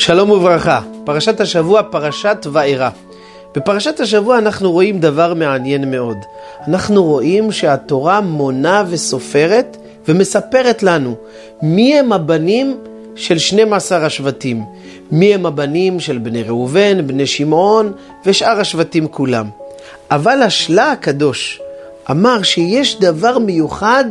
שלום וברכה, פרשת השבוע, פרשת וארא. בפרשת השבוע אנחנו רואים דבר מעניין מאוד. אנחנו רואים שהתורה מונה וסופרת ומספרת לנו מי הם הבנים של 12 השבטים, מי הם הבנים של בני ראובן, בני שמעון ושאר השבטים כולם. אבל השלה הקדוש אמר שיש דבר מיוחד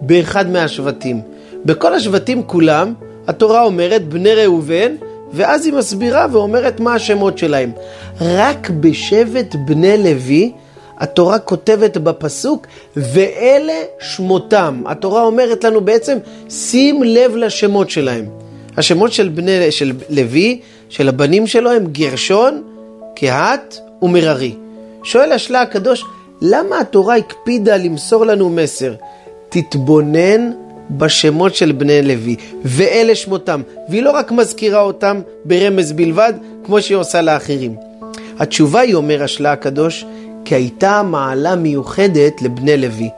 באחד מהשבטים. בכל השבטים כולם, התורה אומרת בני ראובן, ואז היא מסבירה ואומרת מה השמות שלהם. רק בשבט בני לוי, התורה כותבת בפסוק, ואלה שמותם. התורה אומרת לנו בעצם, שים לב לשמות שלהם. השמות של בני של לוי, של הבנים שלו, הם גרשון, קהת ומררי. שואל השלה הקדוש, למה התורה הקפידה למסור לנו מסר? תתבונן בשמות של בני לוי, ואלה שמותם, והיא לא רק מזכירה אותם ברמז בלבד, כמו שהיא עושה לאחרים. התשובה היא, אומר השלה הקדוש, כי הייתה מעלה מיוחדת לבני לוי.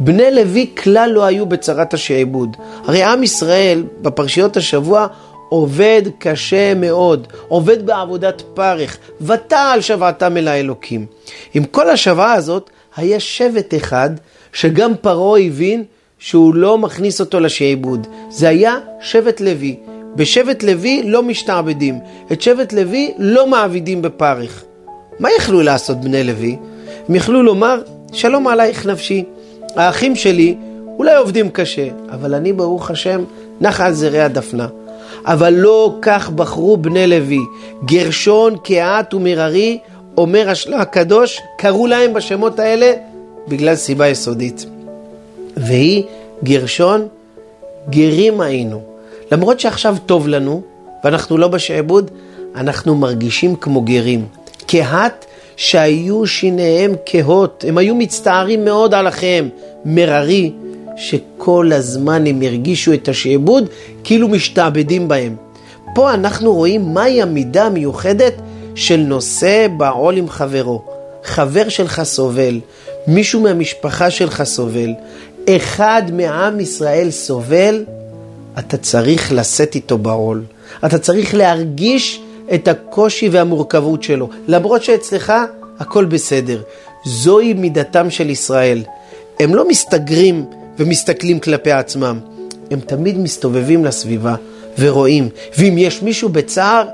בני לוי כלל לא היו בצרת השעבוד. הרי עם ישראל, בפרשיות השבוע, עובד קשה מאוד, עובד בעבודת פרך, ותעל שוועתם אל האלוקים. עם כל השוואה הזאת, היה שבט אחד, שגם פרעה הבין שהוא לא מכניס אותו לשעבוד. זה היה שבט לוי. בשבט לוי לא משתעבדים, את שבט לוי לא מעבידים בפרך. מה יכלו לעשות בני לוי? הם יכלו לומר, שלום עלייך נפשי, האחים שלי אולי עובדים קשה, אבל אני ברוך השם נח על זרי הדפנה. אבל לא כך בחרו בני לוי. גרשון, קהת ומררי, אומר השלה הקדוש, קראו להם בשמות האלה בגלל סיבה יסודית. והיא גרשון, גרים היינו. למרות שעכשיו טוב לנו, ואנחנו לא בשעבוד, אנחנו מרגישים כמו גרים. קהת שהיו שיניהם כהות, הם היו מצטערים מאוד על אחיהם. מררי, שכל הזמן הם הרגישו את השעבוד כאילו משתעבדים בהם. פה אנחנו רואים מהי המידה המיוחדת של נושא בעול עם חברו. חבר שלך סובל, מישהו מהמשפחה שלך סובל, אחד מעם ישראל סובל, אתה צריך לשאת איתו בעול. אתה צריך להרגיש את הקושי והמורכבות שלו, למרות שאצלך הכל בסדר. זוהי מידתם של ישראל. הם לא מסתגרים ומסתכלים כלפי עצמם, הם תמיד מסתובבים לסביבה ורואים. ואם יש מישהו בצער,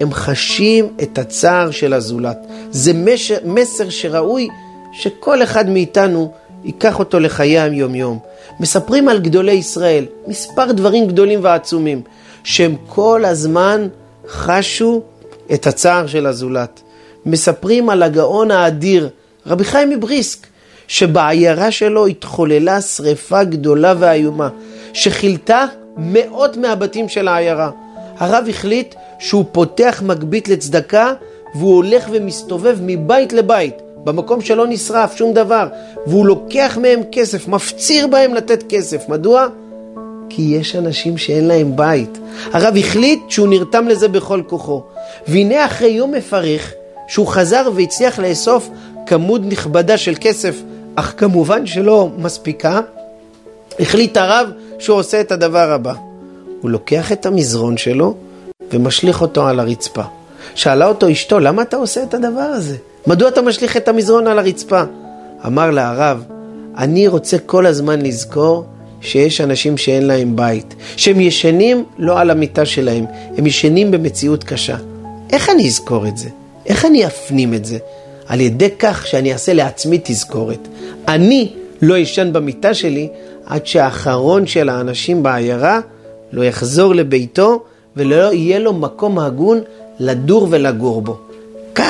הם חשים את הצער של הזולת. זה מסר, מסר שראוי שכל אחד מאיתנו ייקח אותו לחיי היום-יום. מספרים על גדולי ישראל, מספר דברים גדולים ועצומים, שהם כל הזמן חשו את הצער של הזולת. מספרים על הגאון האדיר, רבי חיים מבריסק, שבעיירה שלו התחוללה שריפה גדולה ואיומה, שכילתה מאות מהבתים של העיירה. הרב החליט שהוא פותח מגבית לצדקה והוא הולך ומסתובב מבית לבית, במקום שלא נשרף שום דבר, והוא לוקח מהם כסף, מפציר בהם לתת כסף. מדוע? כי יש אנשים שאין להם בית. הרב החליט שהוא נרתם לזה בכל כוחו. והנה אחרי יום מפרך, שהוא חזר והצליח לאסוף כמות נכבדה של כסף, אך כמובן שלא מספיקה, החליט הרב שהוא עושה את הדבר הבא. הוא לוקח את המזרון שלו ומשליך אותו על הרצפה. שאלה אותו אשתו, למה אתה עושה את הדבר הזה? מדוע אתה משליך את המזרון על הרצפה? אמר לה הרב, אני רוצה כל הזמן לזכור שיש אנשים שאין להם בית, שהם ישנים לא על המיטה שלהם, הם ישנים במציאות קשה. איך אני אזכור את זה? איך אני אפנים את זה? על ידי כך שאני אעשה לעצמי תזכורת. אני לא אשן במיטה שלי עד שהאחרון של האנשים בעיירה לא יחזור לביתו ולא יהיה לו מקום הגון לדור ולגור בו.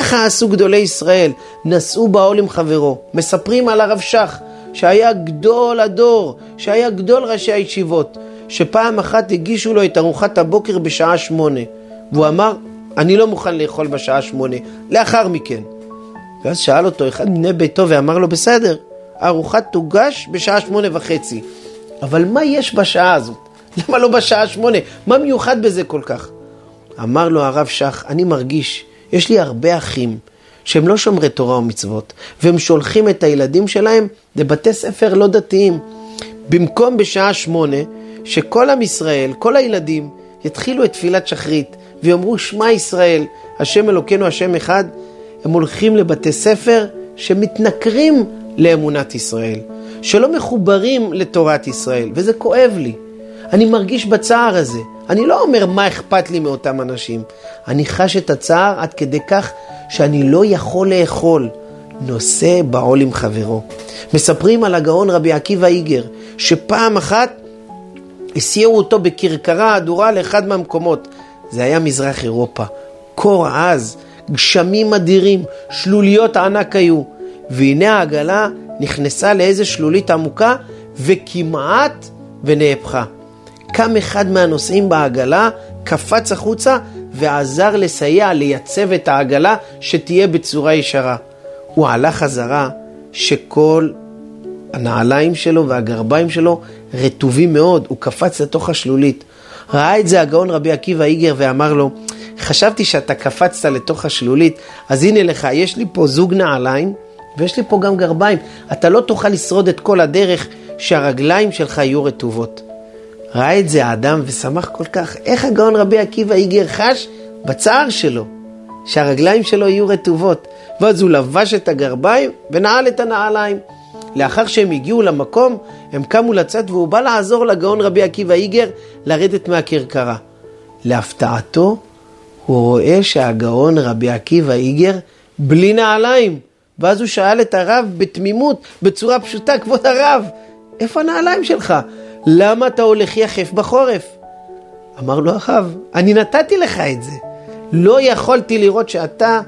ככה עשו גדולי ישראל, נסעו בעול עם חברו. מספרים על הרב שך, שהיה גדול הדור, שהיה גדול ראשי הישיבות, שפעם אחת הגישו לו את ארוחת הבוקר בשעה שמונה, והוא אמר, אני לא מוכן לאכול בשעה שמונה, לאחר מכן. ואז שאל אותו אחד מבני ביתו ואמר לו, בסדר, הארוחה תוגש בשעה שמונה וחצי, אבל מה יש בשעה הזאת? למה לא בשעה שמונה? מה מיוחד בזה כל כך? אמר לו הרב שך, אני מרגיש יש לי הרבה אחים שהם לא שומרי תורה ומצוות, והם שולחים את הילדים שלהם לבתי ספר לא דתיים. במקום בשעה שמונה, שכל עם ישראל, כל הילדים, יתחילו את תפילת שחרית, ויאמרו שמע ישראל, השם אלוקינו השם אחד, הם הולכים לבתי ספר שמתנכרים לאמונת ישראל, שלא מחוברים לתורת ישראל, וזה כואב לי. אני מרגיש בצער הזה. אני לא אומר מה אכפת לי מאותם אנשים. אני חש את הצער עד כדי כך שאני לא יכול לאכול. נושא בעול עם חברו. מספרים על הגאון רבי עקיבא איגר, שפעם אחת הסיעו אותו בכרכרה הדורה לאחד מהמקומות. זה היה מזרח אירופה. קור עז, גשמים אדירים, שלוליות ענק היו. והנה העגלה נכנסה לאיזה שלולית עמוקה וכמעט ונהפכה. קם אחד מהנוסעים בעגלה, קפץ החוצה ועזר לסייע לייצב את העגלה שתהיה בצורה ישרה. הוא עלה חזרה שכל הנעליים שלו והגרביים שלו רטובים מאוד, הוא קפץ לתוך השלולית. ראה את זה הגאון רבי עקיבא איגר ואמר לו, חשבתי שאתה קפצת לתוך השלולית, אז הנה לך, יש לי פה זוג נעליים ויש לי פה גם גרביים. אתה לא תוכל לשרוד את כל הדרך שהרגליים שלך יהיו רטובות. ראה את זה האדם ושמח כל כך. איך הגאון רבי עקיבא איגר חש בצער שלו, שהרגליים שלו יהיו רטובות. ואז הוא לבש את הגרביים ונעל את הנעליים. לאחר שהם הגיעו למקום, הם קמו לצאת והוא בא לעזור לגאון רבי עקיבא איגר לרדת מהכרכרה. להפתעתו, הוא רואה שהגאון רבי עקיבא איגר בלי נעליים. ואז הוא שאל את הרב בתמימות, בצורה פשוטה, כבוד הרב, איפה הנעליים שלך? למה אתה הולך יחף בחורף? אמר לו הרב, אני נתתי לך את זה. לא יכולתי לראות שאתה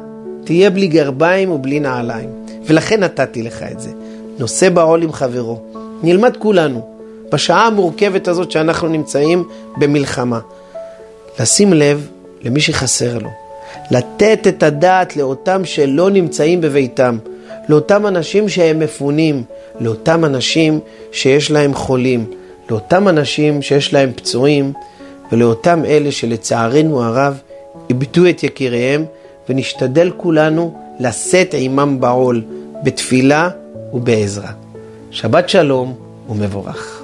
תהיה בלי גרביים ובלי נעליים, ולכן נתתי לך את זה. נושא בעול עם חברו. נלמד כולנו, בשעה המורכבת הזאת שאנחנו נמצאים במלחמה, לשים לב למי שחסר לו. לתת את הדעת לאותם שלא נמצאים בביתם, לאותם אנשים שהם מפונים, לאותם אנשים שיש להם חולים, לאותם אנשים שיש להם פצועים, ולאותם אלה שלצערנו הרב איבדו את יקיריהם, ונשתדל כולנו לשאת עמם בעול, בתפילה ובעזרה. שבת שלום ומבורך.